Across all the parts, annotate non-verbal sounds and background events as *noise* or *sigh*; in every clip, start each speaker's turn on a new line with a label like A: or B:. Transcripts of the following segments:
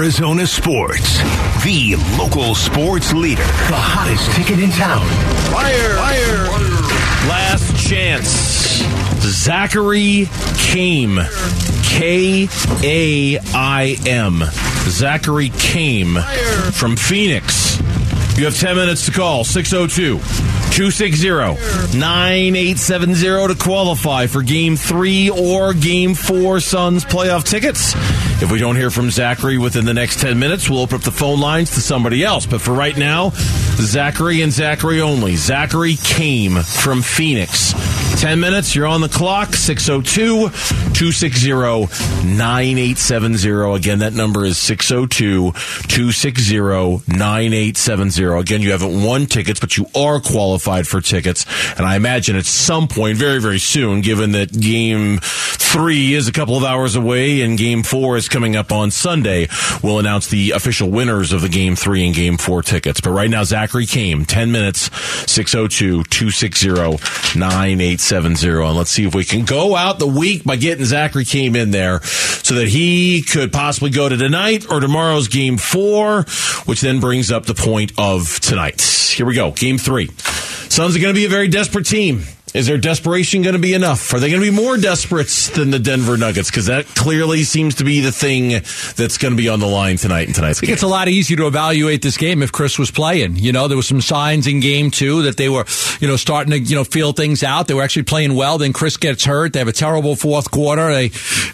A: Arizona sports. The local sports leader. The hottest ticket in town.
B: Fire! Fire! Last chance. Zachary Kaim. K A I M. Zachary Kaim from Phoenix. You have 10 minutes to call 602 260 9870 to qualify for game three or game four Suns playoff tickets. If we don't hear from Zachary within the next 10 minutes, we'll open up the phone lines to somebody else. But for right now, Zachary and Zachary only. Zachary Kaim from Phoenix. 10 minutes, you're on the clock. 602 260 9870. Again, that number is 602 260 9870. Again, you haven't won tickets, but you are qualified for tickets. And I imagine at some point, very, very soon, given that game three is a couple of hours away and game four is coming up on Sunday, we'll announce the official winners of the game three and game four tickets. But right now, Zachary Kaim 10 minutes, 602 260 9870. And let's see if we can go out the week by getting Zachary Kaim in there so that he could possibly go to tonight or tomorrow's game four, which then brings up the point of tonight. Here we go. Game three. Suns are going to be a very desperate team. Is their desperation going to be enough? Are they going to be more desperate than the Denver Nuggets? Because that clearly seems to be the thing that's going to be on the line tonight in tonight's game.
C: It's a lot easier to evaluate this game if Chris was playing. You know, there was some signs in game two that they were, you know, starting to, you know, feel things out. They were actually playing well. Then Chris gets hurt. They have a terrible fourth quarter. They,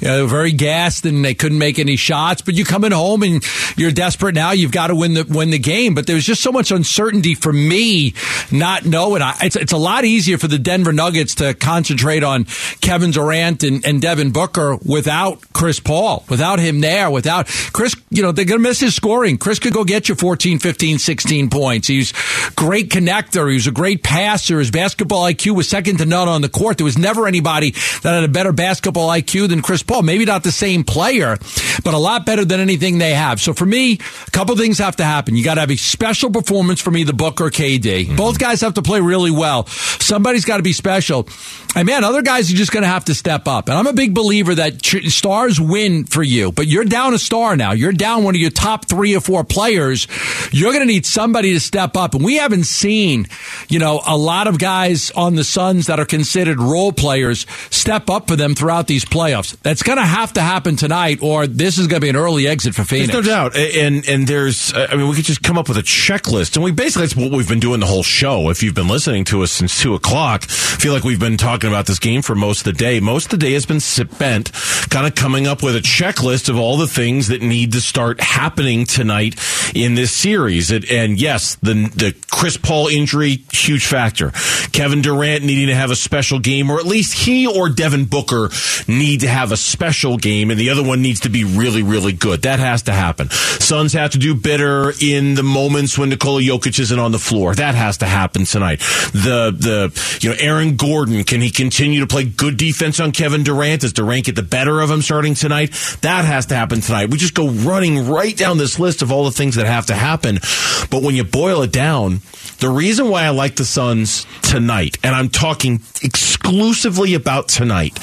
C: you know, were very gassed and they couldn't make any shots. But you coming home and you're desperate now. You've got to win the win the game. But there's just so much uncertainty for me, not knowing. I, it's it's a lot easier for the Denver Nuggets to concentrate on Kevin Durant and, and Devin Booker without Chris Paul, without him there, without Chris, you know, they're going to miss his scoring. Chris could go get you 14, 15, 16 points. He's great connector. He was a great passer. His basketball IQ was second to none on the court. There was never anybody that had a better basketball IQ than Chris Paul. Maybe not the same player, but a lot better than anything they have. So for me, a couple things have to happen. You got to have a special performance from either Booker or KD. Mm-hmm. Both guys have to play really well. Somebody's got to be special. And man, other guys are just going to have to step up. And I'm a big believer that stars win for you, but you're down a star now. You're down one of your top three or four players. You're going to need somebody to step up. And we haven't seen, you know, a lot of guys on the Suns that are considered role players step up for them throughout these playoffs. That's going to have to happen tonight, or this is going to be an early exit for Phoenix.
B: There's no doubt. And and there's, uh, I mean, we could just come up with a checklist, and we basically that's what we've been doing the whole show. If you've been listening to us since two o'clock, feel like we've been talking about this game for most of the day. Most of the day has been spent kind of coming up with a checklist of all the things that need to start happening tonight in this series. And, yes, the the Chris Paul injury, huge factor. Kevin Durant needing to have a special game, or at least he or Devin Booker need to have a special game, and the other one needs to be really, really good. That has to happen. Suns have to do better in the moments when Nikola Jokic isn't on the floor. That has to happen tonight. The the you know Aaron Gordon can he continue to play good defense on Kevin Durant? Does Durant get the better of him starting tonight? That has to happen tonight. We just go running right down this list of all the things that have to happen. But when you boil it down, the reason why I like the Suns tonight, and I'm talking exclusively about tonight,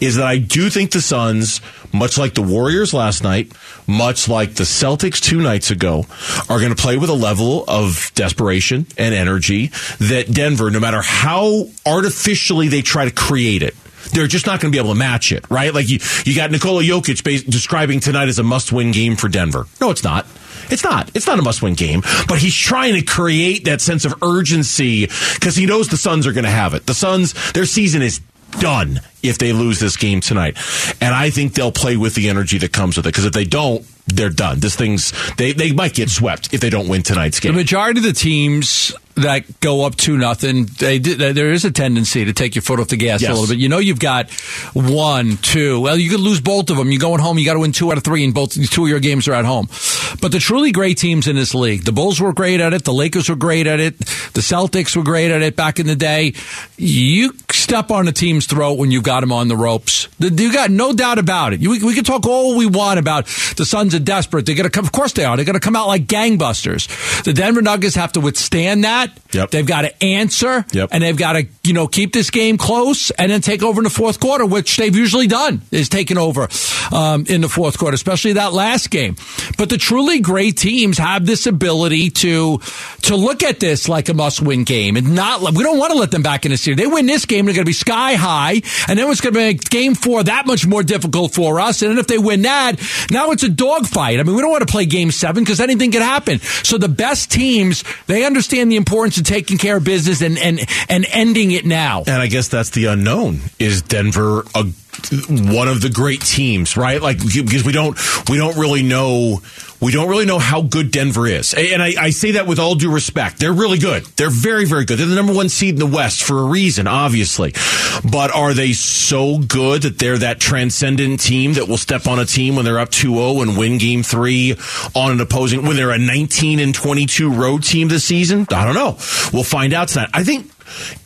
B: is that I do think the Suns, much like the Warriors last night, much like the Celtics two nights ago, are going to play with a level of desperation and energy that Denver, no matter how artificially they try to create it, they're just not going to be able to match it, right? Like you, you got Nikola Jokic describing tonight as a must-win game for Denver. No, it's not. It's not. It's not a must-win game, but he's trying to create that sense of urgency because he knows the Suns are going to have it. The Suns, their season is done if they lose this game tonight. And I think they'll play with the energy that comes with it because if they don't, they're done. This thing's they they might get swept if they don't win tonight's game.
C: The majority of the teams that go up to nothing, they there is a tendency to take your foot off the gas yes. a little bit. You know, you've got one, two. Well, you could lose both of them. You're going home. You got to win two out of three, and both two of your games are at home. But the truly great teams in this league, the Bulls were great at it. The Lakers were great at it. The Celtics were great at it back in the day. You step on a team's throat when you've got them on the ropes. You got no doubt about it. You, we can talk all we want about the Suns are desperate. They're going to come. Of course they are. They're going to come out like gangbusters. The Denver Nuggets have to withstand that
B: Yep.
C: They've got to answer.
B: Yep.
C: And they've got to, you know, keep this game close and then take over in the fourth quarter, which they've usually done, is taken over um, in the fourth quarter, especially that last game. But the truly great teams have this ability to to look at this like a must win game and not. We don't want to let them back in the series. They win this game, they're going to be sky high, and then it's going to make game four that much more difficult for us. And then if they win that, now it's a dogfight. I mean, we don't want to play game seven because anything can happen. So the best teams, they understand the importance of taking care of business and and and ending it now.
B: And I guess that's the unknown. Is Denver a one of the great teams, right? Like because we don't we don't really know we don't really know how good Denver is. And I, I, say that with all due respect. They're really good. They're very, very good. They're the number one seed in the West for a reason, obviously. But are they so good that they're that transcendent team that will step on a team when they're up 2-0 and win game three on an opposing, when they're a 19 and 22 road team this season? I don't know. We'll find out tonight. I think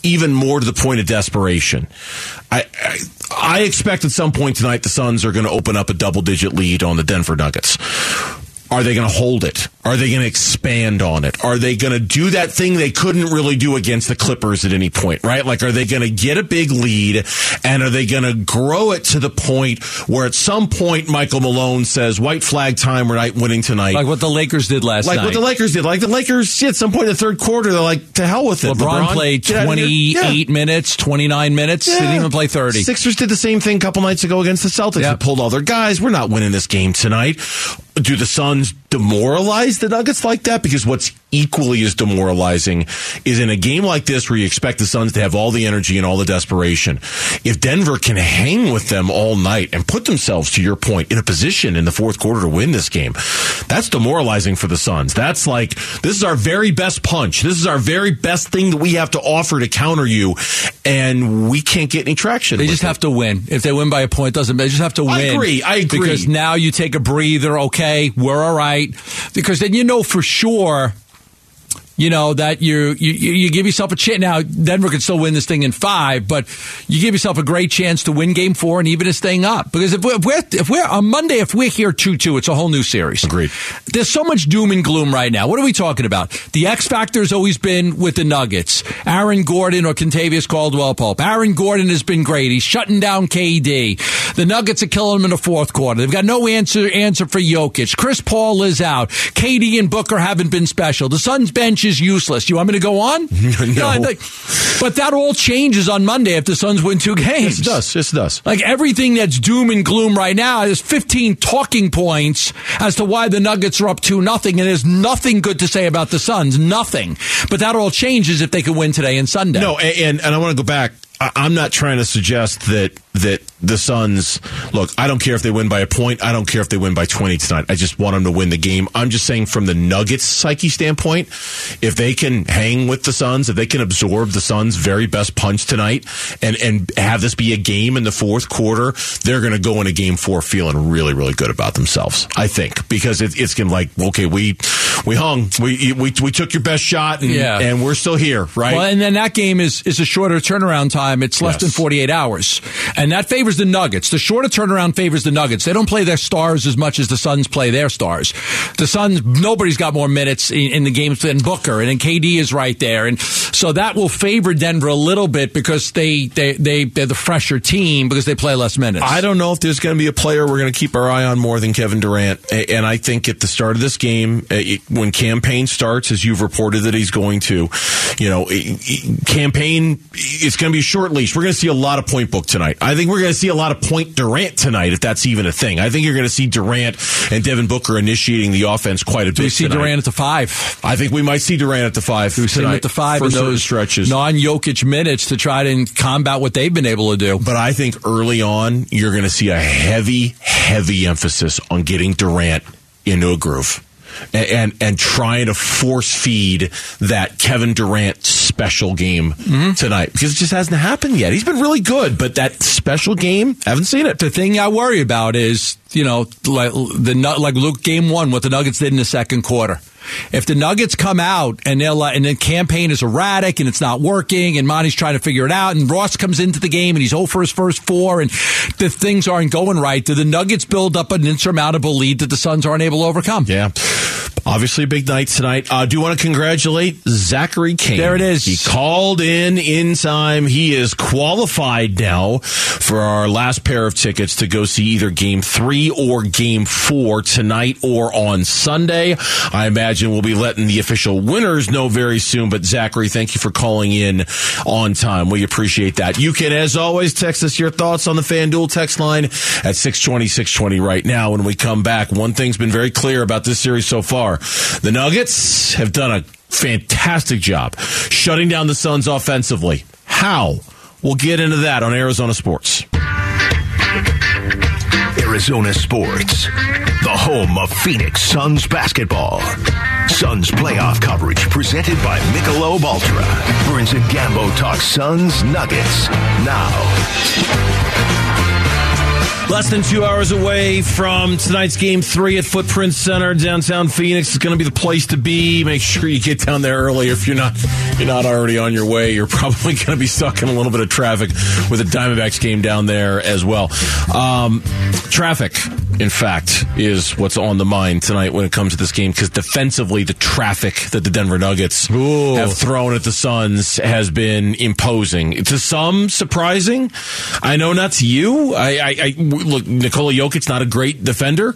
B: even more to the point of desperation. I, I, I expect at some point tonight the Suns are going to open up a double digit lead on the Denver Nuggets. Are they going to hold it? Are they going to expand on it? Are they going to do that thing they couldn't really do against the Clippers at any point, right? Like, are they going to get a big lead and are they going to grow it to the point where at some point Michael Malone says, white flag time, we're not winning tonight?
C: Like what the Lakers did last
B: like
C: night.
B: Like what the Lakers did. Like the Lakers, at some point in the third quarter, they're like, to hell with it.
C: LeBron, LeBron played 28 yeah. minutes, 29 minutes, yeah. didn't even play 30.
B: Sixers did the same thing a couple nights ago against the Celtics. Yep. They pulled all their guys. We're not winning this game tonight. Do the Suns demoralize the Nuggets like that? Because what's equally as demoralizing is in a game like this where you expect the Suns to have all the energy and all the desperation. If Denver can hang with them all night and put themselves, to your point, in a position in the fourth quarter to win this game, that's demoralizing for the Suns. That's like, this is our very best punch. This is our very best thing that we have to offer to counter you, and we can't get any traction.
C: They just
B: it.
C: have to win. If they win by a point, doesn't they just have to win. I
B: agree. I agree.
C: Because now you take a breather, okay, we're all right. Because then you know for sure you know that you, you you give yourself a chance. Now Denver can still win this thing in five, but you give yourself a great chance to win Game Four and even to thing up. Because if we're, if we're, if we're on Monday, if we're here two two, it's a whole new series.
B: Agreed.
C: There's so much doom and gloom right now. What are we talking about? The X factor has always been with the Nuggets. Aaron Gordon or Kentavious Caldwell Pope. Aaron Gordon has been great. He's shutting down KD. The Nuggets are killing him in the fourth quarter. They've got no answer answer for Jokic. Chris Paul is out. KD and Booker haven't been special. The Suns bench is useless. You want me to go on? *laughs*
B: no.
C: no but that all changes on Monday if the Suns win two games.
B: It does. It does.
C: Like everything that's doom and gloom right now, there's 15 talking points as to why the Nuggets are up 2 nothing, and there's nothing good to say about the Suns. Nothing. But that all changes if they can win today and Sunday.
B: No, and, and I want to go back. I'm not trying to suggest that that the Suns look. I don't care if they win by a point. I don't care if they win by 20 tonight. I just want them to win the game. I'm just saying from the Nuggets psyche standpoint, if they can hang with the Suns, if they can absorb the Suns' very best punch tonight, and and have this be a game in the fourth quarter, they're going to go into Game Four feeling really really good about themselves. I think because it, it's going to like okay we we hung we we we took your best shot and, yeah. and we're still here right.
C: Well, and then that game is is a shorter turnaround time. It's less yes. than 48 hours and that favors the Nuggets. The shorter turnaround favors the Nuggets. They don't play their stars as much as the Suns play their stars. The Suns, nobody's got more minutes in, in the games than Booker, and then KD is right there, and so that will favor Denver a little bit because they they they they're the fresher team because they play less minutes.
B: I don't know if there's going to be a player we're going to keep our eye on more than Kevin Durant, and I think at the start of this game, when Cam Payne starts, as you've reported that he's going to, you know, Cam Payne, it's going to be a short leash. We're going to see a lot of point book tonight. I think we're going to see a lot of point Durant tonight, if that's even a thing. I think you're going to see Durant and Devin Booker initiating the offense quite a
C: Do
B: bit.
C: we see
B: tonight.
C: Durant at the five?
B: I think we might see Durant at the five.
C: We see him at the five
B: for those stretches,
C: non Jokic minutes to try to combat what they've been able to do.
B: But I think early on you're going to see a heavy, heavy emphasis on getting Durant into a groove and, and, trying to force feed that Kevin Durant special game mm-hmm. tonight because it just hasn't happened yet. He's been really good, but that special game, haven't seen it.
C: The thing I worry about is you know like the like Luke game one what the Nuggets did in the second quarter. If the Nuggets come out and they'll uh, and the Cam Payne is erratic and it's not working and Monty's trying to figure it out and Ross comes into the game and he's oh over his first four and the things aren't going right, do the Nuggets build up an insurmountable lead that the Suns aren't able to overcome?
B: Yeah. Obviously, big night tonight. Uh, do you want to congratulate Zachary Kaim?
C: There it is.
B: He called in in time. He is qualified now for our last pair of tickets to go see either game three or game four tonight or on Sunday. I imagine we'll be letting the official winners know very soon. But Zachary, thank you for calling in on time. We appreciate that. You can, as always, text us your thoughts on the FanDuel text line at 620, 620 right now. When we come back, one thing's been very clear about this series so far. The Nuggets have done a fantastic job shutting down the Suns offensively. How? We'll get into that on Arizona Sports.
A: Arizona Sports, the home of Phoenix Suns basketball. Suns playoff coverage presented by Michelob Ultra. Burns and Gambo talk Suns Nuggets now.
B: Less than two hours away from tonight's game three at Footprint Center, downtown Phoenix is going to be the place to be. Make sure you get down there early. If you're not, you're not already on your way, you're *laughs* probably going to be stuck in a little bit of traffic with the Diamondbacks game down there as well. Um, traffic, in fact, is what's on the mind tonight when it comes to this game because defensively, the traffic that the Denver Nuggets
C: Ooh.
B: have thrown at the Suns has been imposing. To some, surprising. I know not to you. I, I, I look, Nikola Jokic not a great defender.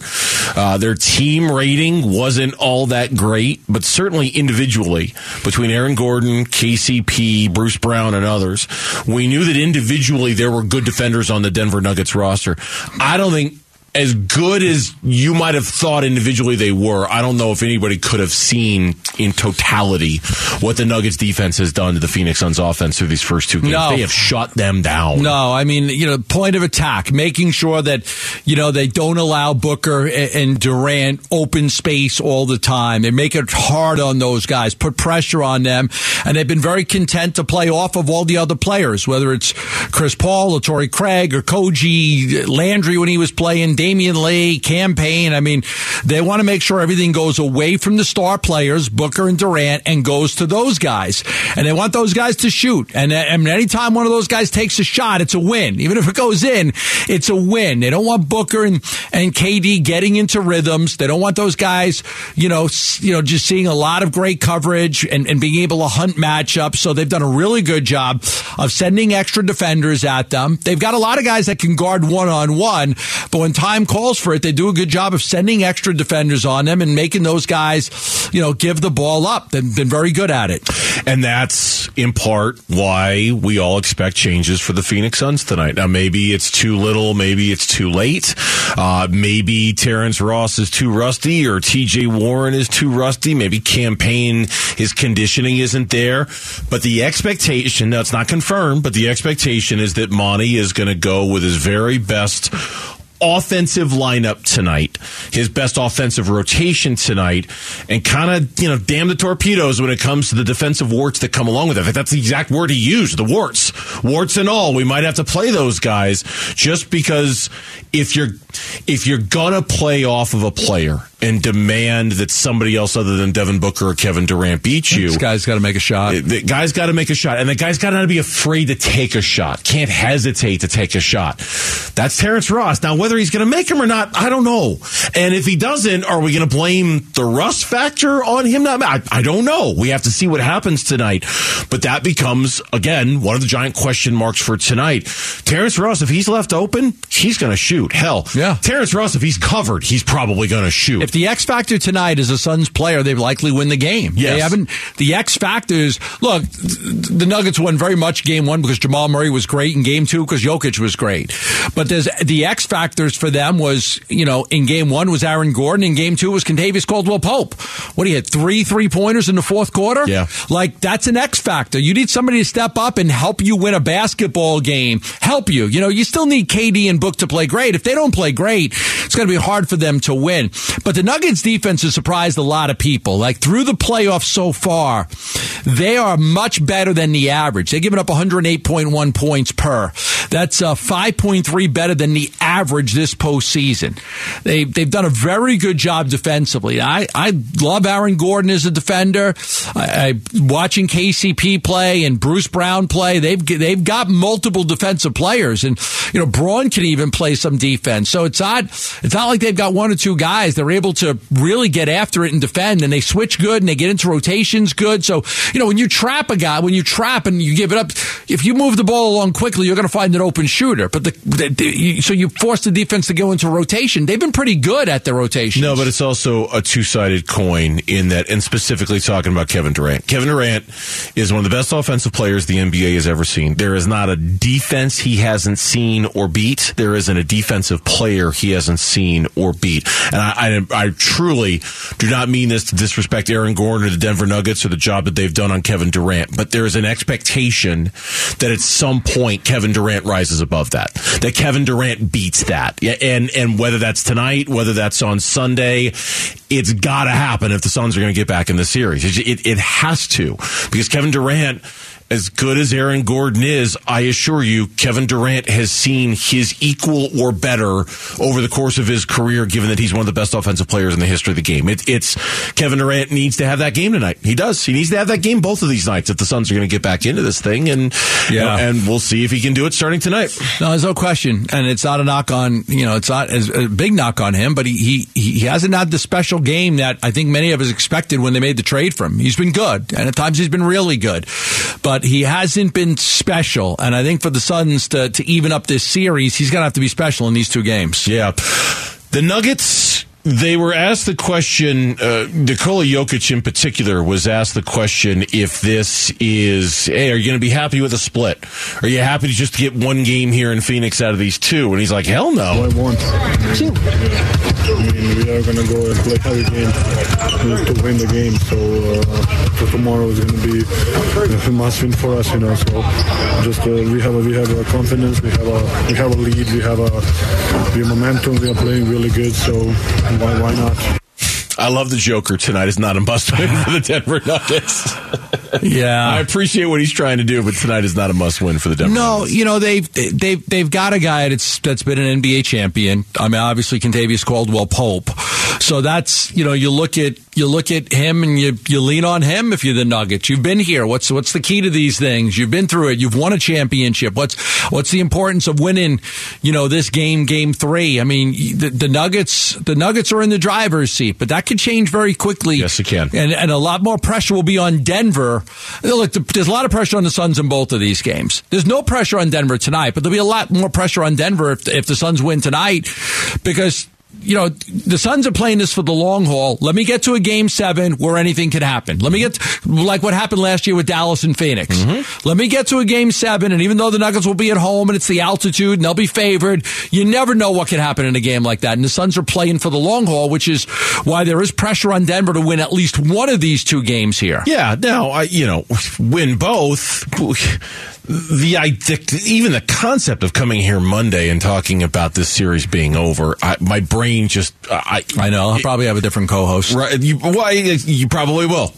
B: Uh, their team rating wasn't all that great, but certainly individually between Aaron Gordon, KCP, Bruce Brown, and others, we knew that individually there were good defenders on the Denver Nuggets roster. I don't think as good as you might have thought individually they were, I don't know if anybody could have seen in totality what the Nuggets defense has done to the Phoenix Suns offense through these first two games.
C: No.
B: They have shut them down.
C: No, I mean, you know, point of attack, making sure that, you know, they don't allow Booker and Durant open space all the time. They make it hard on those guys, put pressure on them, and they've been very content to play off of all the other players, whether it's Chris Paul or Torrey Craig or Koji Landry when he was playing, Damion Lee, Cam Payne. I mean, they want to make sure everything goes away from the star players, Booker and Durant, and goes to those guys. And they want those guys to shoot. And, uh, mean, anytime one of those guys takes a shot, it's a win. Even if it goes in, it's a win. They don't want Booker and, and KD getting into rhythms. They don't want those guys, you know, you know, just seeing a lot of great coverage and, and being able to hunt matchups. So they've done a really good job of sending extra defenders at them. They've got a lot of guys that can guard one on one, but when time calls for it, they do a good job of sending extra defenders on them and making those guys, you know, give the ball up. They've been very good at it.
B: And that's in part why we all expect changes for the Phoenix Suns tonight. Now, maybe it's too little, maybe it's too late. Uh, maybe Terrence Ross is too rusty or TJ Warren is too rusty. Maybe Cam Payne, his conditioning isn't there. But the expectation, it's not confirmed, but the expectation is that Monty is going to go with his very best offensive lineup tonight, his best offensive rotation tonight, and kind of, you know, damn the torpedoes when it comes to the defensive warts that come along with it. That's the exact word he used, the warts. Warts and all. We might have to play those guys just because if you're if you're gonna play off of a player and demand that somebody else other than Devin Booker or Kevin Durant beat you,
C: This guy's got to make a shot.
B: the guy's got to make a shot, and the guy's got to be afraid to take a shot. Can't hesitate to take a shot. That's Terrence Ross. Now, whether he's going to make him or not, I don't know. And if he doesn't, are we going to blame the Russ factor on him? Not, I, I don't know. We have to see what happens tonight. But that becomes again one of the giant question marks for tonight. Terrence Ross, if he's left open, he's going to shoot. Hell,
C: Yeah.
B: Terrence Ross, if he's covered, he's probably going to shoot.
C: If the X factor tonight is a Suns player, they likely win the game.
B: Yes.
C: They haven't. The X factor is look. The Nuggets won very much game one because Jamal Murray was great, in game two because Jokic was great. But there's the X factors for them was you know in game one was Aaron Gordon, in game two was Kentavious Caldwell Pope. What do you had three three pointers in the fourth quarter?
B: Yeah.
C: like that's an X factor. You need somebody to step up and help you win a basketball game. Help you. You know you still need KD and Book to play great. If they don't play great, it's going to be hard for them to win. But the Nuggets defense has surprised a lot of people. Like through the playoffs so far, they are much better than the average. They're giving up 108.1 points per. That's uh, 5.3 better than the average this postseason. They they've done a very good job defensively. I I love Aaron Gordon as a defender. I, I watching KCP play and Bruce Brown play. They've they've got multiple defensive players, and you know Braun can even play some defense. So it's not It's not like they've got one or two guys. They're able to really get after it and defend, and they switch good and they get into rotations good. So, you know, when you trap a guy, when you trap and you give it up, if you move the ball along quickly, you're going to find an open shooter. But the, the, the so you force the defense to go into rotation. They've been pretty good at their rotation.
B: No, but it's also a two sided coin in that, and specifically talking about Kevin Durant. Kevin Durant is one of the best offensive players the NBA has ever seen. There is not a defense he hasn't seen or beat. There isn't a defensive player he hasn't seen or beat. And I, I, I truly do not mean this to disrespect Aaron Gordon or the Denver Nuggets or the job that they've done on Kevin Durant, but there is an expectation that at some point Kevin Durant rises above that. That Kevin Durant beats that. And and whether that's tonight, whether that's on Sunday, it's got to happen if the Suns are going to get back in the series. It, it, it has to because Kevin Durant as good as Aaron Gordon is, I assure you, Kevin Durant has seen his equal or better over the course of his career, given that he's one of the best offensive players in the history of the game. It, it's Kevin Durant needs to have that game tonight. He does. He needs to have that game both of these nights if the Suns are going to get back into this thing, and yeah, and we'll see if he can do it starting tonight.
C: No, there's no question, and it's not a knock on you know, it's not as a big knock on him, but he he he hasn't had the special game that I think many of us expected when they made the trade for him. He's been good, and at times he's been really good, but he hasn't been special. And I think for the Suns to, to even up this series, he's going to have to be special in these two games.
B: Yeah. The Nuggets they were asked the question, uh, Nikola Jokic in particular was asked the question if this is, hey, are you going to be happy with a split? Are you happy to just get one game here in Phoenix out of these two? And he's like, hell no.
D: I want. Two. I mean, we are going to go and play heavy game to win the game. So, uh, so tomorrow is going to be a must win for us, you know. So just uh, we have a, we have a confidence, we have a we have a lead, we have a we have momentum, we are playing really good. So why, why not?
B: I love the Joker tonight. Is not a must win for the Denver Nuggets.
C: yeah,
B: I appreciate what he's trying to do, but tonight is not a must win for the Denver.
C: No,
B: Nuggets.
C: you know they've they've they've got a guy that's that's been an NBA champion. I mean, obviously Kentavious Caldwell Pope. So that's you know you look at you look at him and you you lean on him if you're the Nuggets. You've been here. What's what's the key to these things? You've been through it. You've won a championship. What's what's the importance of winning? You know this game, game three. I mean the, the Nuggets the Nuggets are in the driver's seat, but that could change very quickly.
B: Yes, it can.
C: And and a lot more pressure will be on Denver. Look, there's a lot of pressure on the Suns in both of these games. There's no pressure on Denver tonight, but there'll be a lot more pressure on Denver if if the Suns win tonight because you know, the Suns are playing this for the long haul. Let me get to a game seven where anything could happen. Let me get to, like what happened last year with Dallas and Phoenix. Mm-hmm. Let me get to a game seven, and even though the Nuggets will be at home and it's the altitude and they'll be favored, you never know what could happen in a game like that. And the Suns are playing for the long haul, which is why there is pressure on Denver to win at least one of these two games here.
B: Yeah, now I, you know, win both the even the concept of coming here Monday and talking about this series being over, I, my brain just uh, I
C: I know I'll probably have a different co-host.
B: Right? You, why you probably will.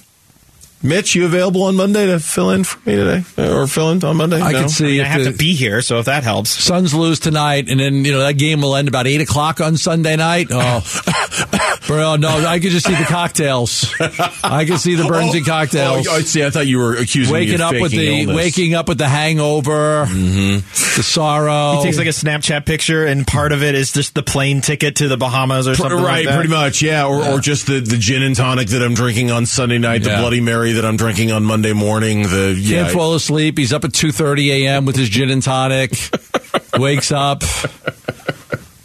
B: Mitch, you available on Monday to fill in for me today, or fill in on Monday?
C: I no? can see. I,
E: mean, I have the, to be here, so if that helps.
C: Suns lose tonight, and then you know that game will end about eight o'clock on Sunday night. Oh, *laughs* bro, no, I could just see the cocktails. I can see the burns oh, and cocktails.
B: Oh, see, I thought you were accusing
C: waking up with the
B: illness.
C: waking up with the hangover,
B: mm-hmm.
C: the sorrow.
E: He takes like a Snapchat picture, and part of it is just the plane ticket to the Bahamas or something.
B: Right,
E: like
B: pretty much, yeah, or, yeah. or just the the gin and tonic that I'm drinking on Sunday night, the yeah. Bloody Mary that I'm drinking on Monday morning. The
C: yeah. can't fall asleep. He's up at two thirty a.m. with his gin and tonic. *laughs* wakes up.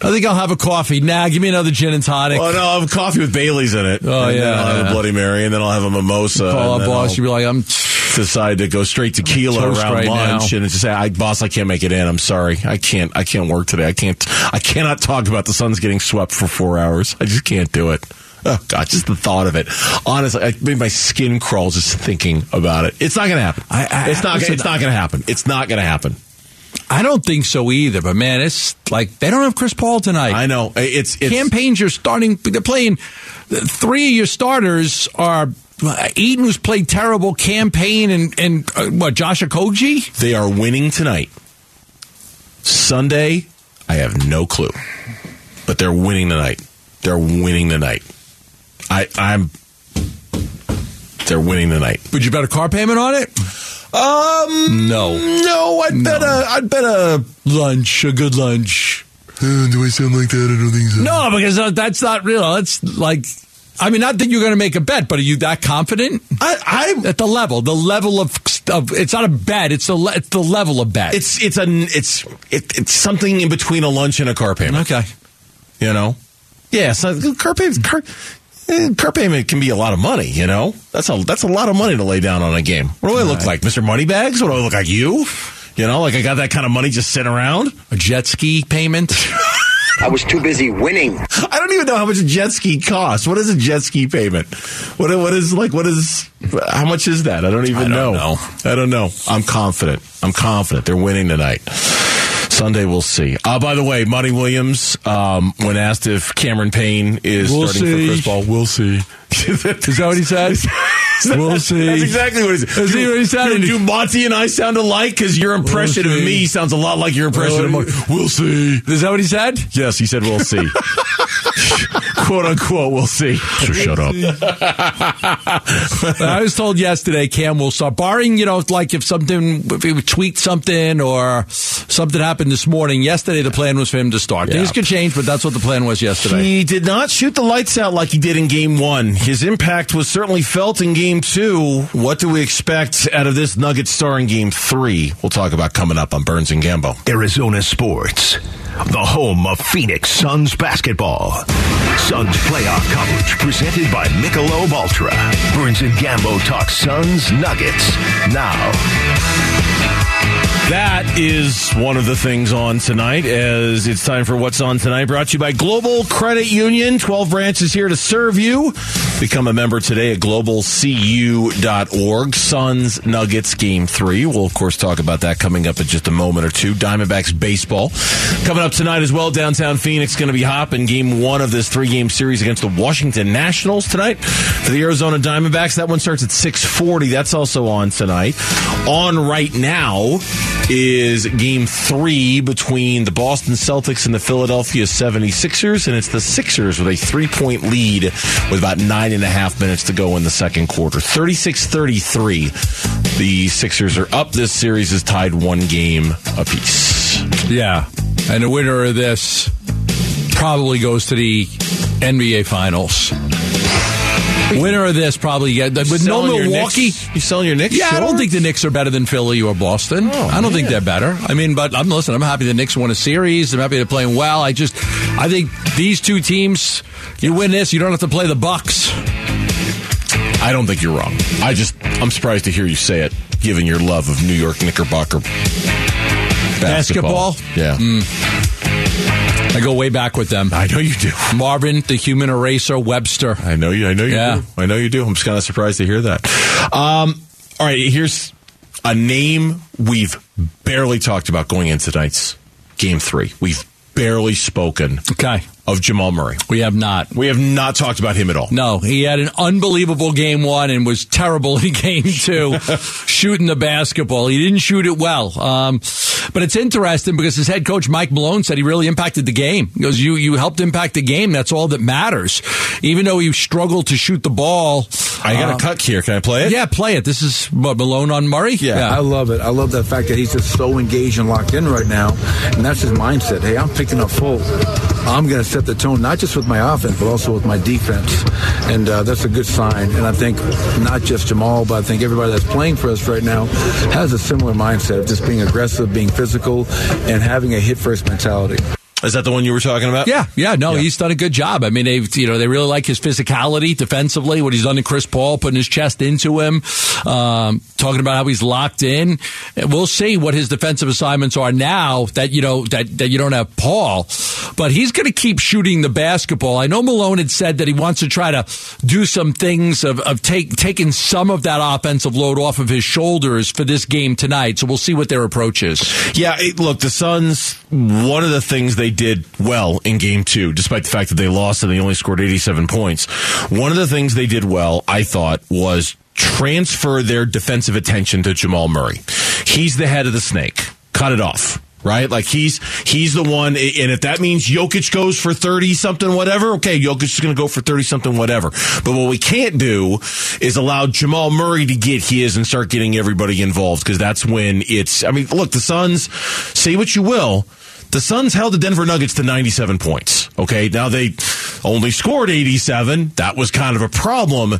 C: I think I'll have a coffee. Nah, give me another gin and tonic.
B: Well, no, I'll have a coffee with Bailey's in it.
C: Oh,
B: and
C: yeah.
B: Then I'll have
C: yeah.
B: a Bloody Mary, and then I'll have a mimosa.
C: Call up boss. You'll be like, I'm.
B: Decide to go straight tequila around
C: right
B: lunch,
C: now.
B: and just say, I, "Boss, I can't make it in. I'm sorry. I can't. I can't work today. I can't. I cannot talk about the Suns getting swept for four hours. I just can't do it." Oh God, just the thought of it. Honestly, I mean, my skin crawls just thinking about it. It's not going to happen.
C: I, I,
B: it's not. Listen, it's not going to happen. It's not going to happen.
C: I don't think so either. But man, it's like they don't have Chris Paul tonight.
B: I know. It's, it's
C: Cam Payne's your starting. They're playing. Three of your starters are. Ayton, who's played terrible, Cam Payne and, and uh, what, Josh Okogie?
B: They are winning tonight. Sunday, I have no clue. But they're winning tonight. They're winning tonight. I, I'm. They're winning tonight.
C: Would you bet a car payment on it?
B: Um,
C: no,
B: no. I'd
C: no.
B: bet a. I'd bet a
C: lunch, a good lunch.
F: Uh, do I sound like that? I don't think so.
C: No, because uh, that's not real. That's like, I mean, not that you're going to make a bet, but are you that confident?
B: I, I
C: At the level, the level of, of it's not a bet. It's the le- it's the level of bet.
B: it's it's a it's it, it's something in between a lunch and a car payment.
C: okay.
B: You know, yeah. So car payment car, eh, car payment can be a lot of money. You know, that's a that's a lot of money to lay down on a game. What do I look like, Mister Moneybags? What do I look like? You? You know, like I got that kind of money just sitting around.
C: A jet ski payment.
G: I was too busy winning.
B: I don't even know how much a jet ski costs. What is a jet ski payment? What what is like what is how much is that? I don't even
C: I don't know.
B: I don't know. I'm confident. I'm confident they're winning tonight. Sunday we'll see. Uh, by the way, Monty Williams, um, when asked if Cameron Payne is
C: We'll
B: starting
C: see.
B: for Chris Paul, we'll see. *laughs*
C: Is that what he said? *laughs* We'll see.
B: That's exactly what he said.
C: Is he what he said?
B: Do, do Monty and I sound alike? Because your impression of me sounds a lot like your impression of Monty. We'll see.
C: Is that what he said?
B: Yes, he said we'll see. *laughs* Quote unquote, we'll see. So shut up.
C: I was told yesterday Cam will start, barring you know, like if something, if he would tweet something or something happened this morning. Yesterday, the plan was for him to start.
B: Yeah.
C: Things could change, but that's what the plan was yesterday.
B: He did not shoot the lights out like he did in game one. His impact was certainly felt in game two. What do we expect out of this Nugget star in game three? We'll talk about coming up on Burns and Gambo.
A: Arizona Sports, the home of Phoenix Suns basketball. Suns playoff coverage presented by Michelob Ultra. Burns and Gambo talk Suns Nuggets now.
B: That is one of the things on tonight as it's time for What's On Tonight, brought to you by Global Credit Union. 12 branches here to serve you. Become a member today at globalcu.org. Suns Nuggets Game 3. We'll, of course, talk about that coming up in just a moment or two. Diamondbacks Baseball. Coming up tonight as well, downtown Phoenix going to be hopping game one of this three game series against the Washington Nationals tonight. For the Arizona Diamondbacks, that one starts at 640. That's also on tonight. On right now is game three between the Boston Celtics and the Philadelphia 76ers, and it's the Sixers with a three point lead with about nine and a half minutes to go in the second quarter. 36 33. The Sixers are up. This series is tied one game apiece.
C: Yeah. And the winner of this probably goes to the NBA Finals. *laughs* Winner of this probably get with no
B: Selling your
C: Milwaukee.
B: Knicks- You selling your Knicks?
C: Yeah, I don't think the Knicks are better than Philly or Boston.
B: Oh,
C: I don't think they're better. I mean, but I'm listen. I'm happy the Knicks won a series. I'm happy they're playing well. I just, I think these two teams, you win this, you don't have to play the Bucks.
B: I don't think you're wrong. I just, I'm surprised to hear you say it, given your love of New York Knickerbocker basketball.
C: Basketball? Mm. I go way back with them.
B: I know you do.
C: Marvin, the human eraser, Webster.
B: I know you. I know you
C: Yeah.
B: do. I know you do. I'm just kind of surprised to hear that. Um, all right, here's a name we've barely talked about going into tonight's game three. We've barely spoken
C: Okay,
B: of Jamal Murray.
C: we have not.
B: We have not talked about him at all.
C: No, he had an unbelievable game one and was terrible *laughs* in game two, *laughs* shooting the basketball. He didn't shoot it well. Um, but it's interesting because his head coach Mike Malone said he really impacted the game. He goes, "You you helped impact the game. That's all that matters." Even though he struggled to shoot the ball.
B: I got a cut here. Can I play it?
C: Yeah, play it. This is what, Malone on Murray.
B: Yeah,
H: I love it. I love the fact that he's just so engaged and locked in right now. And that's his mindset. Hey, I'm picking up full. I'm going to set the tone, not just with my offense, but also with my defense. And uh, that's a good sign. And I think not just Jamal, but I think everybody that's playing for us right now has a similar mindset of just being aggressive, being physical, and having a hit first mentality.
B: Is that the one you were talking about?
C: Yeah, yeah, no,
B: Yeah.
C: he's done a good job. I mean, they've you know they really like his physicality defensively. What he's done to Chris Paul, putting his chest into him, um, talking about how he's locked in. We'll see what his defensive assignments are now that you know that that you don't have Paul, but he's going to keep shooting the basketball. I know Malone had said that he wants to try to do some things of of take taking some of that offensive load off of his shoulders for this game tonight. So we'll see what their approach is.
B: Yeah, look, the Suns, one of the things they did well in game two, despite the fact that they lost and they only scored 87 points, one of the things they did well, I thought, was transfer their defensive attention to Jamal Murray. He's the head of the snake. Cut it off. Right, like he's he's the one, and if that means Jokic goes for thirty something, whatever, okay, Jokic is going to go for thirty something, whatever. But what we can't do is allow Jamal Murray to get his and start getting everybody involved because that's when it's. I mean, look, the Suns say what you will. The Suns held the Denver Nuggets to 97 points. Okay, now they only scored 87. That was kind of a problem.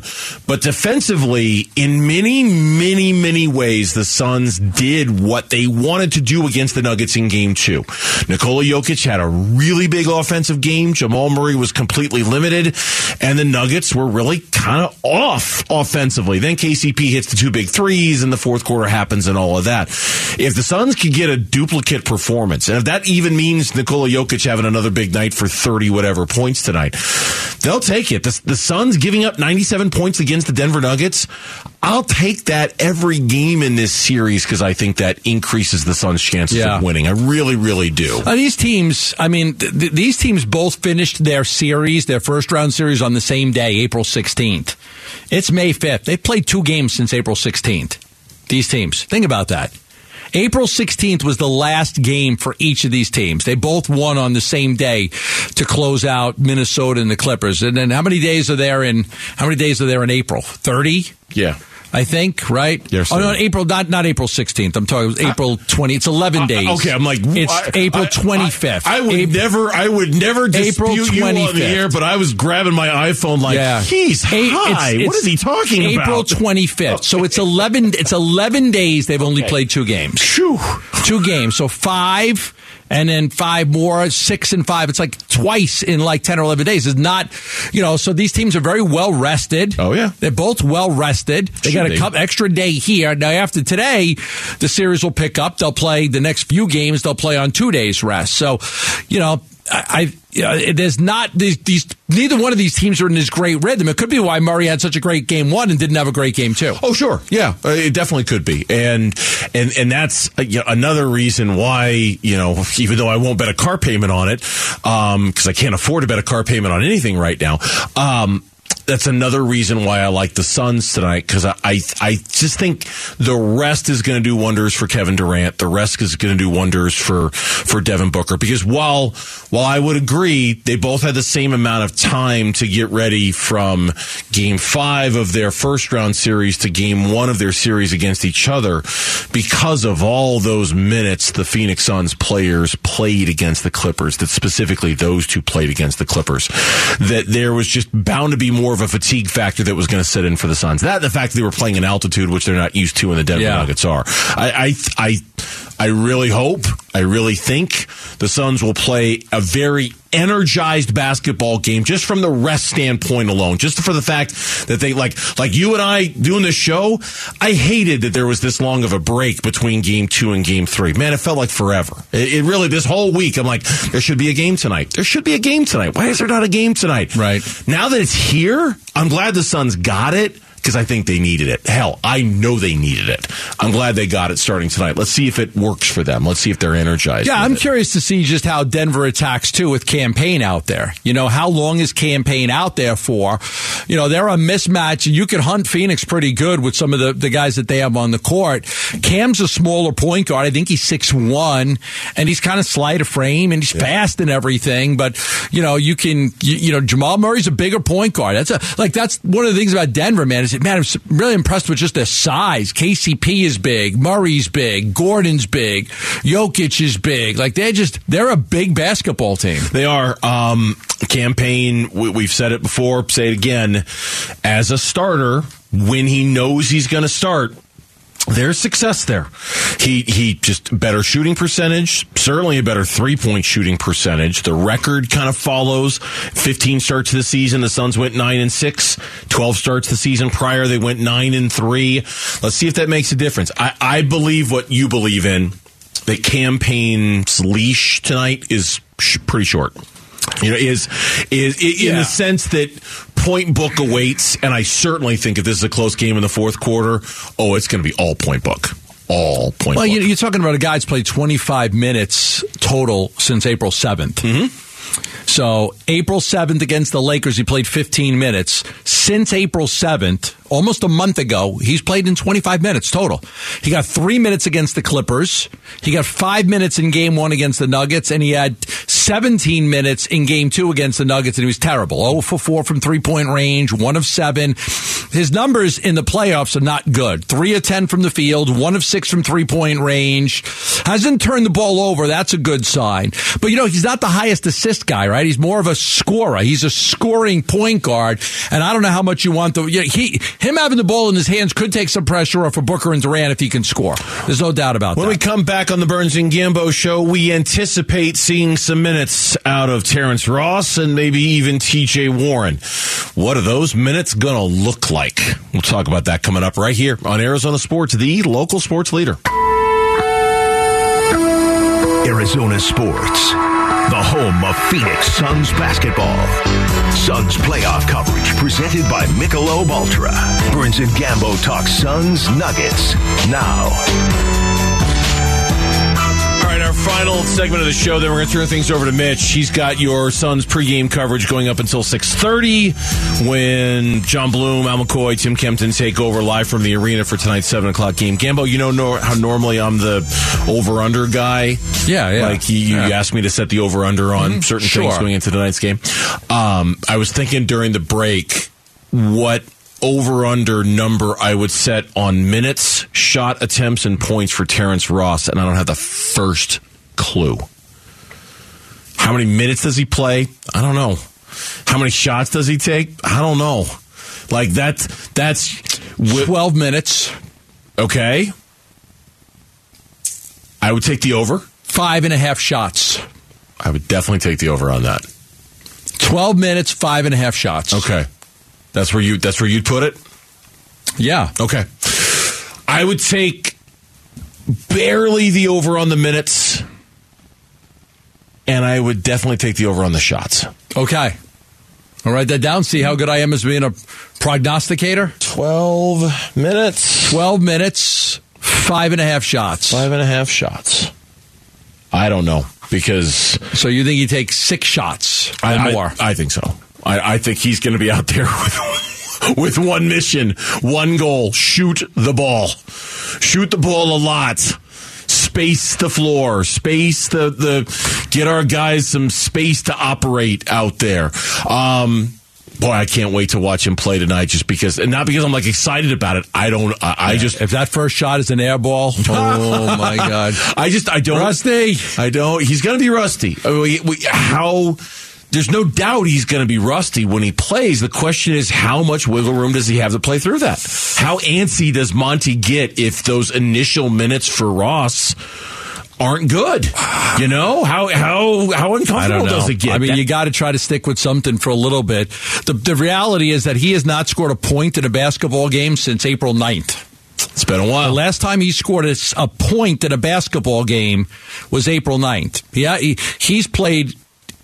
B: But defensively, in many, many, many ways, the Suns did what they wanted to do against the Nuggets in game two. Nikola Jokic had a really big offensive game. Jamal Murray was completely limited. And the Nuggets were really kind of off offensively. Then KCP hits the two big threes and the fourth quarter happens and all of that. If the Suns could get a duplicate performance, and if that even means Nikola Jokic having another big night for 30 whatever points tonight. They'll take it. The, the Suns giving up 97 points against the Denver Nuggets. I'll take that every game in this series because I think that increases the Suns' chances yeah. of winning. I really, really do.
C: Uh, these teams, I mean, th- th- these teams both finished their series, their first round series on the same day, April 16th. It's May 5th. They've played two games since April 16th. These teams. Think about that. April 16th was the last game for each of these teams. They both won on the same day to close out Minnesota and the Clippers. And then how many days are there in how many days are there in April? 30?
B: Yeah.
C: I think, right?
B: Yes.
C: Oh no, April not not April sixteenth. I'm talking April twenty. It's eleven days.
B: Uh, okay, I'm like
C: it's I, April twenty fifth.
B: I, I, would April, never, I would never dispute April 25th. you on the air, but I was grabbing my iPhone like, yeah. he's high. It's, what is he talking
C: April
B: about?
C: April twenty fifth. Okay. So it's eleven. It's eleven days. They've only okay. played two games.
B: Whew.
C: Two games. So five and then five more, six and five. It's like twice in like 10 or 11 days. It's not, you know, so these teams are very well rested.
B: Oh, yeah.
C: They're both well rested. They Should got a couple extra day here. Now, after today, the series will pick up. They'll play the next few games. They'll play on two days rest. So, you know, I, I there's not these, these neither one of these teams are in this great rhythm. It could be why Murray had such a great game one and didn't have a great game two.
B: Oh, sure, yeah, uh, it definitely could be, and and and that's uh, another reason why you know even though I won't bet a car payment on it because um, I can't afford to bet a car payment on anything right now. Um, that's another reason why I like the Suns tonight because I, I, I just think the rest is going to do wonders for Kevin Durant. The rest is going to do wonders for for Devin Booker because while while I would agree they both had the same amount of time to get ready from Game Five of their first round series to Game One of their series against each other because of all those minutes the Phoenix Suns players played against the Clippers. That specifically those two played against the Clippers. That there was just bound to be more more of a fatigue factor that was going to set in for the Suns. That the fact that they were playing in altitude, which they're not used to, and the Denver yeah. Nuggets are. I, I, I, I really hope, I really think the Suns will play a very energized basketball game just from the rest standpoint alone. Just for the fact that they like like you and I doing this show I hated that there was this long of a break between game 2 and game 3 man it felt like forever. It, it really this whole week I'm like there should be a game tonight. There should be a game tonight. Why is there not a game tonight?
C: Right.
B: Now that it's here I'm glad the Suns got it because I think they needed it. Hell, I know they needed it. I'm glad they got it starting tonight. Let's see if it works for them. Let's see if they're energized.
C: Yeah, I'm
B: it.
C: curious to see just how Denver attacks too with Cam Payne out there. You know, how long is Cam Payne out there for? You know, they're a mismatch. You can hunt Phoenix pretty good with some of the, the guys that they have on the court. Cam's a smaller point guard. I think he's six one, and he's kind of slight of frame and he's yeah. fast and everything. But you know, you can you, you know Jamal Murray's a bigger point guard. That's a like that's one of the things about Denver, man. Is man, I'm really impressed with just their size. KCP is big, Murray's big, Gordon's big, Jokic is big. Like they're just they're a big basketball team.
B: They are. Um, Cam Payne. We, have said it before. Say it again. As a starter, when he knows he's going to start, there's success there. He he just better shooting percentage, certainly a better three point shooting percentage. The record kind of follows. 15 starts the season, the Suns went nine and six. 12 starts the season prior, they went nine and three. Let's see if that makes a difference. I, I believe what you believe in. That Cam Payne's leash tonight is sh- pretty short. You know, is is, is in the sense that point book awaits, and I certainly think if this is a close game in the fourth quarter, oh, it's going to be all point book. All point.
C: Well,
B: book.
C: you're talking about a guy that's played 25 minutes total since April 7th.
B: Mm-hmm.
C: So April 7th against the Lakers, he played 15 minutes. Since April 7th, almost a month ago, he's played in 25 minutes total. He got three minutes against the Clippers. He got five minutes in game one against the Nuggets, and he had 17 minutes in game two against the Nuggets, and he was terrible. 0 for 4 from three point range, one of seven. His numbers in the playoffs are not good. Three of 10 from the field, one of six from three point range. Hasn't turned the ball over. That's a good sign. But you know, he's not the highest assist guy, right? He's more of a scorer. He's a scoring point guard, and I don't know how much you want the you know, he him having the ball in his hands could take some pressure off of Booker and Durant if he can score. There's no doubt about
B: When
C: that.
B: When we come back on the Burns and Gambo show, we anticipate seeing some minutes out of Terrence Ross and maybe even TJ Warren. What are those minutes going to look like? We'll talk about that coming up right here on Arizona Sports, the local sports leader.
A: Arizona Sports, the home of Phoenix Suns basketball. Suns playoff coverage presented by Michelob Ultra. Burns and Gambo talk Suns Nuggets now.
B: All right, our final segment of the show. Then we're going to turn things over to Mitch. He's got your Suns pregame coverage going up until six thirty, when John Bloom, Al McCoy, Tim Kempton take over live from the arena for tonight's seven o'clock game. Gambo, you know nor- how normally I'm the over/under guy.
C: Yeah, yeah.
B: Like you, you
C: Yeah.
B: asked me to set the over/under on certain things going into tonight's game. Um, I was thinking during the break what over under number I would set on minutes, shot attempts, and points for Terrence Ross, and I don't have the first clue. How many minutes does he play? I don't know. How many shots does he take? I don't know. Like that's that's
C: 12 minutes,
B: okay. I would take the over.
C: five and a half shots.
B: I would definitely take the over on that.
C: 12 minutes, five and a half shots.
B: Okay. That's where you that's where you'd put it?
C: Yeah.
B: Okay. I would take barely the over on the minutes, and I would definitely take the over on the shots.
C: Okay. I'll write that down. See how good I am as being a prognosticator.
B: 12 minutes,
C: 12 minutes, five and a half shots.
B: five and a half shots. I don't know because
C: So you think he takes six shots or
B: I, I- I, think so. I, I think he's going to be out there *laughs* with, with one mission, one goal: shoot the ball, shoot the ball a lot, space the floor, space the the get our guys some space to operate out there. Um, boy, I can't wait to watch him play tonight, just because, and not because I'm like excited about it. I don't. I, I just.
C: if that first shot is an air ball, *laughs* oh my God. *laughs*
B: I just I don't
C: Rusty.
B: I don't. He's going to be rusty. I mean, we, we, how? There's no doubt he's going to be rusty when he plays. The question is, how much wiggle room does he have to play through that? How antsy does Monty get if those initial minutes for Ross aren't good? You know how how how uncomfortable does it get?
C: I mean,
B: That-
C: you got to try to stick with something for a little bit. The, the reality is that he has not scored a point in a basketball game since April 9th.
B: it's been a while.
C: The last time he scored a point in a basketball game was April 9th. Yeah, he, he's played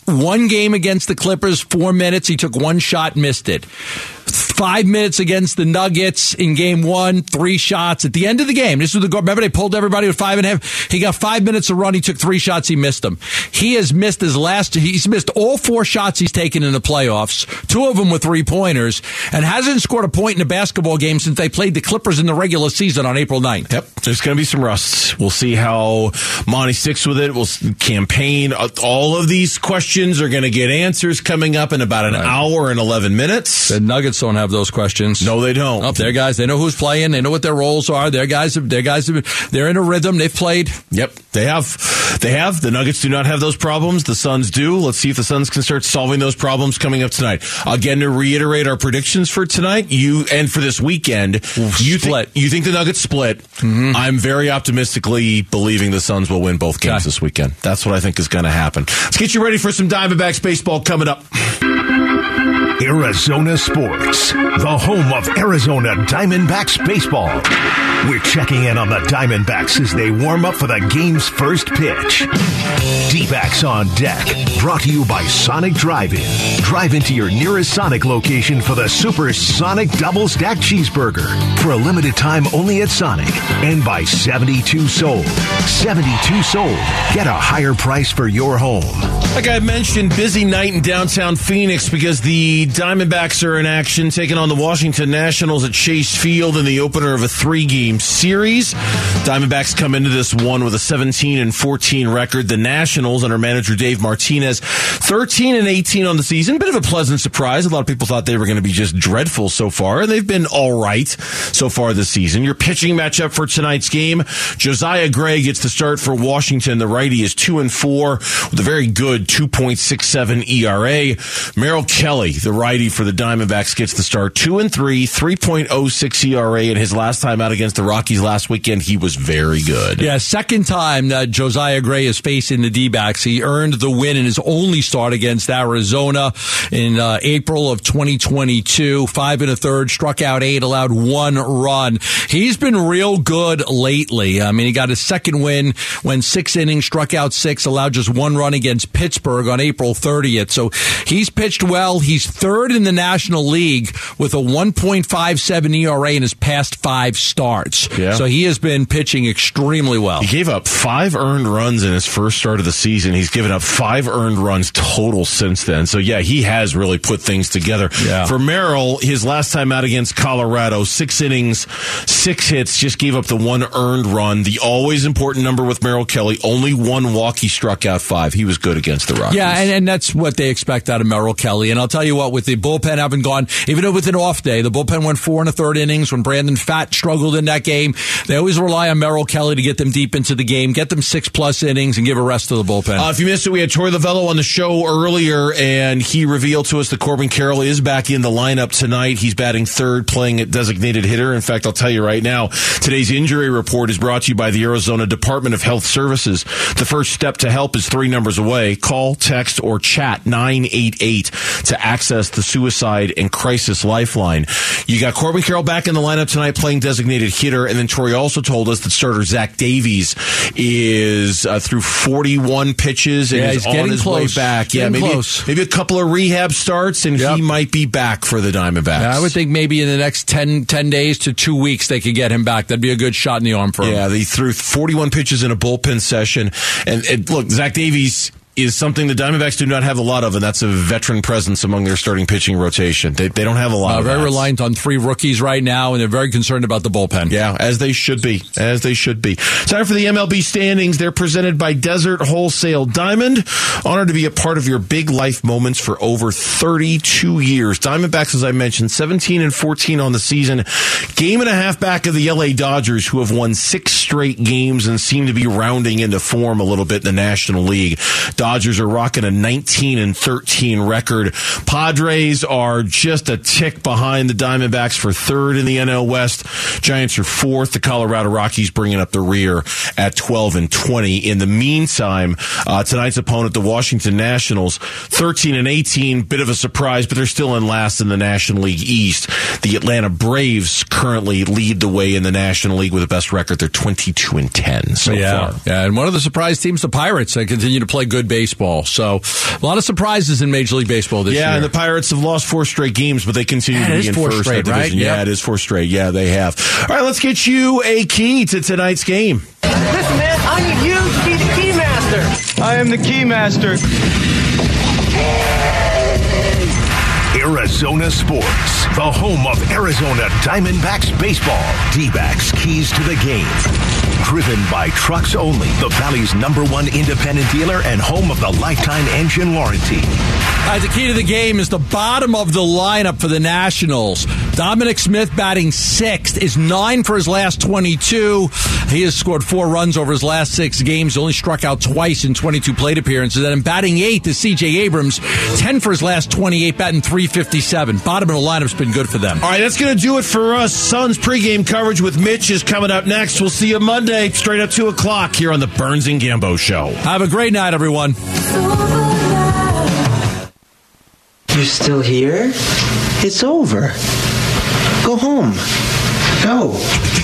C: one game against the Clippers, four minutes. He took one shot, missed it. Five minutes against the Nuggets in game one, three shots. At the end of the game, this was the goal. Remember, they pulled everybody with five and a half. He got five minutes to run. He took three shots. He missed them. He has missed his last, he's missed all four shots he's taken in the playoffs. Two of them were three pointers and hasn't scored a point in a basketball game since they played the Clippers in the regular season on April 9th.
B: Yep, there's going to be some rust. We'll see how Monty sticks with it. We'll Cam Payne. Uh, All of these questions are going to get answers coming up in about an hour and 11 minutes.
C: The Nuggets don't have those questions.
B: No, they don't.
C: Up there, guys, they know who's playing. They know what their roles are. Their guys, their guys, have- they're in a rhythm. They've played.
B: Yep, they have. They have. The Nuggets do not have those problems. The Suns do. Let's see if the Suns can start solving those problems coming up tonight. Again, to reiterate our predictions for tonight, you and for this weekend, you
C: split.
B: think you think the Nuggets split. Mm-hmm. I'm very optimistically believing the Suns will win both games
C: Okay.
B: this weekend. That's what I think is going to happen. Let's get you ready for some Diamondbacks baseball coming up.
A: Arizona Sports, the home of Arizona Diamondbacks baseball. We're checking in on the Diamondbacks as they warm up for the game's first pitch. D-backs on deck, brought to you by Sonic Drive-In. Drive into your nearest Sonic location for the Super Sonic Double Stack Cheeseburger for a limited time only at Sonic, and by 72 Sold. 72 Sold. Get a higher price for your home.
B: Like I mentioned, busy night in downtown Phoenix because the Diamondbacks are in action, taking on the Washington Nationals at Chase Field in the opener of a three-game series. Diamondbacks come into this one with a 17 and 14 record. The Nationals under manager Dave Martinez, 13 and 18 on the season. Bit of a pleasant surprise. A lot of people thought they were going to be just dreadful so far, they've been all right so far this season. Your pitching matchup for tonight's game: Josiah Gray gets the start for Washington. The righty is two and four with a very good 2.67 ERA. Merrill Kelly, the righty for the Diamondbacks, gets the start two and three, 3.06 ERA. in his last time out against the Rockies last weekend, he was very good.
C: Yeah, second time that Josiah Gray is facing the D-backs. He earned the win in his only start against Arizona in uh, April of 2022. Five and a third, struck out eight, allowed one run. He's been real good lately. I mean, he got his second win when six innings, struck out six, allowed just one run against Pittsburgh on April 30th. So he's pitched well. He's third in the National League with a 1.57 ERA in his past five starts.
B: Yeah.
C: So he has been pitching extremely well.
B: He gave up five earned runs in his first start of the season. He's given up five earned runs total since then. So yeah, he has really put things together.
C: Yeah.
B: For Merrill, his last time out against Colorado, six innings, six hits, just gave up the one earned run. The always important number with Merrill Kelly, only one walk. He struck out five. He was good against the Rockies.
C: Yeah, and, and that's what they expect out of Merrill Kelly. And I'll tell you what, with the bullpen having gone, even though with an off day, the bullpen went four and a third innings when Brandon Pfaadt struggled in that game. They always rely on Merrill Kelly to get them deep into the game, get them six plus innings, and give a rest to the bullpen.
B: Uh, if you missed it, we had Torey Lovullo on the show earlier, and he revealed to us that Corbin Carroll is back in the lineup tonight. He's batting third, playing at designated hitter. In fact, I'll tell you right now, today's injury report is brought to you by the Arizona Department of Health Services. The first step to help is three numbers away. Call, text, or chat 988 to access the suicide and crisis lifeline. You got Corbin Carroll back in the lineup tonight playing designated hitter, and then Torey also told us that starter Zach Davies is uh, through 41 pitches and
C: Yeah,
B: is
C: he's
B: on
C: getting
B: his
C: close.
B: way back. Yeah, maybe
C: close.
B: maybe a couple of rehab starts, and
C: Yep.
B: he might be back for the Diamondbacks.
C: Yeah, I would think maybe in the next 10, 10 days to two weeks they could get him back. That'd be a good shot in the arm for him.
B: Yeah, he threw 41 pitches in a bullpen session. And, and look, Zach Davies is something the Diamondbacks do not have a lot of, and that's a veteran presence among their starting pitching rotation. They, they don't have a lot
C: Uh,
B: of
C: very
B: that.
C: reliant on three rookies right now, and they're very concerned about the bullpen.
B: Yeah, as they should be. As they should be. Time for the MLB standings. They're presented by Desert Wholesale Diamond. Honored to be a part of your big life moments for over 32 years. Diamondbacks, as I mentioned, 17 and 14 on the season. Game and a half back of the LA Dodgers, who have won six straight games and seem to be rounding into form a little bit in the National League. Dodgers are rocking a 19 and 13 record. Padres are just a tick behind the Diamondbacks for third in the NL West. Giants are fourth. The Colorado Rockies bringing up the rear at 12 and 20. In the meantime, uh, tonight's opponent, the Washington Nationals, 13 and 18, bit of a surprise, but they're still in last in the National League East. The Atlanta Braves currently lead the way in the National League with the best record. They're 22 and 10 so
C: yeah,
B: far.
C: yeah, and one of the surprise teams, the Pirates, they continue to play good baseball. So a lot of surprises in Major League Baseball this
B: Yeah,
C: year.
B: Yeah, and the Pirates have lost four straight games, but they continue
C: Yeah,
B: to be in
C: four
B: first
C: straight,
B: division.
C: right?
B: Yeah, it is four straight. Yeah, they have. All right, let's get you a key to tonight's game.
I: Listen, man, I need you to be the key master.
J: I am the key master.
A: Arizona Sports, the home of Arizona Diamondbacks baseball. D-backs keys to the game. Driven by Trucks Only, the Valley's number one independent dealer and home of the lifetime engine warranty.
C: All right, the key to the game is the bottom of the lineup for the Nationals. Dominic Smith batting sixth is nine for his last 22. He has scored four runs over his last six games, only struck out twice in 22 plate appearances. And in batting eighth is CJ Abrams, 10 for his last 28, batting 357. Bottom of the lineup's been good for them.
B: All right, that's going to do it for us. Suns pregame coverage with Mitch is coming up next. We'll see you Monday, straight up 2 o'clock here on the Burns and Gambo Show.
C: Have a great night, everyone.
K: You're still here? It's over. Go home. Go.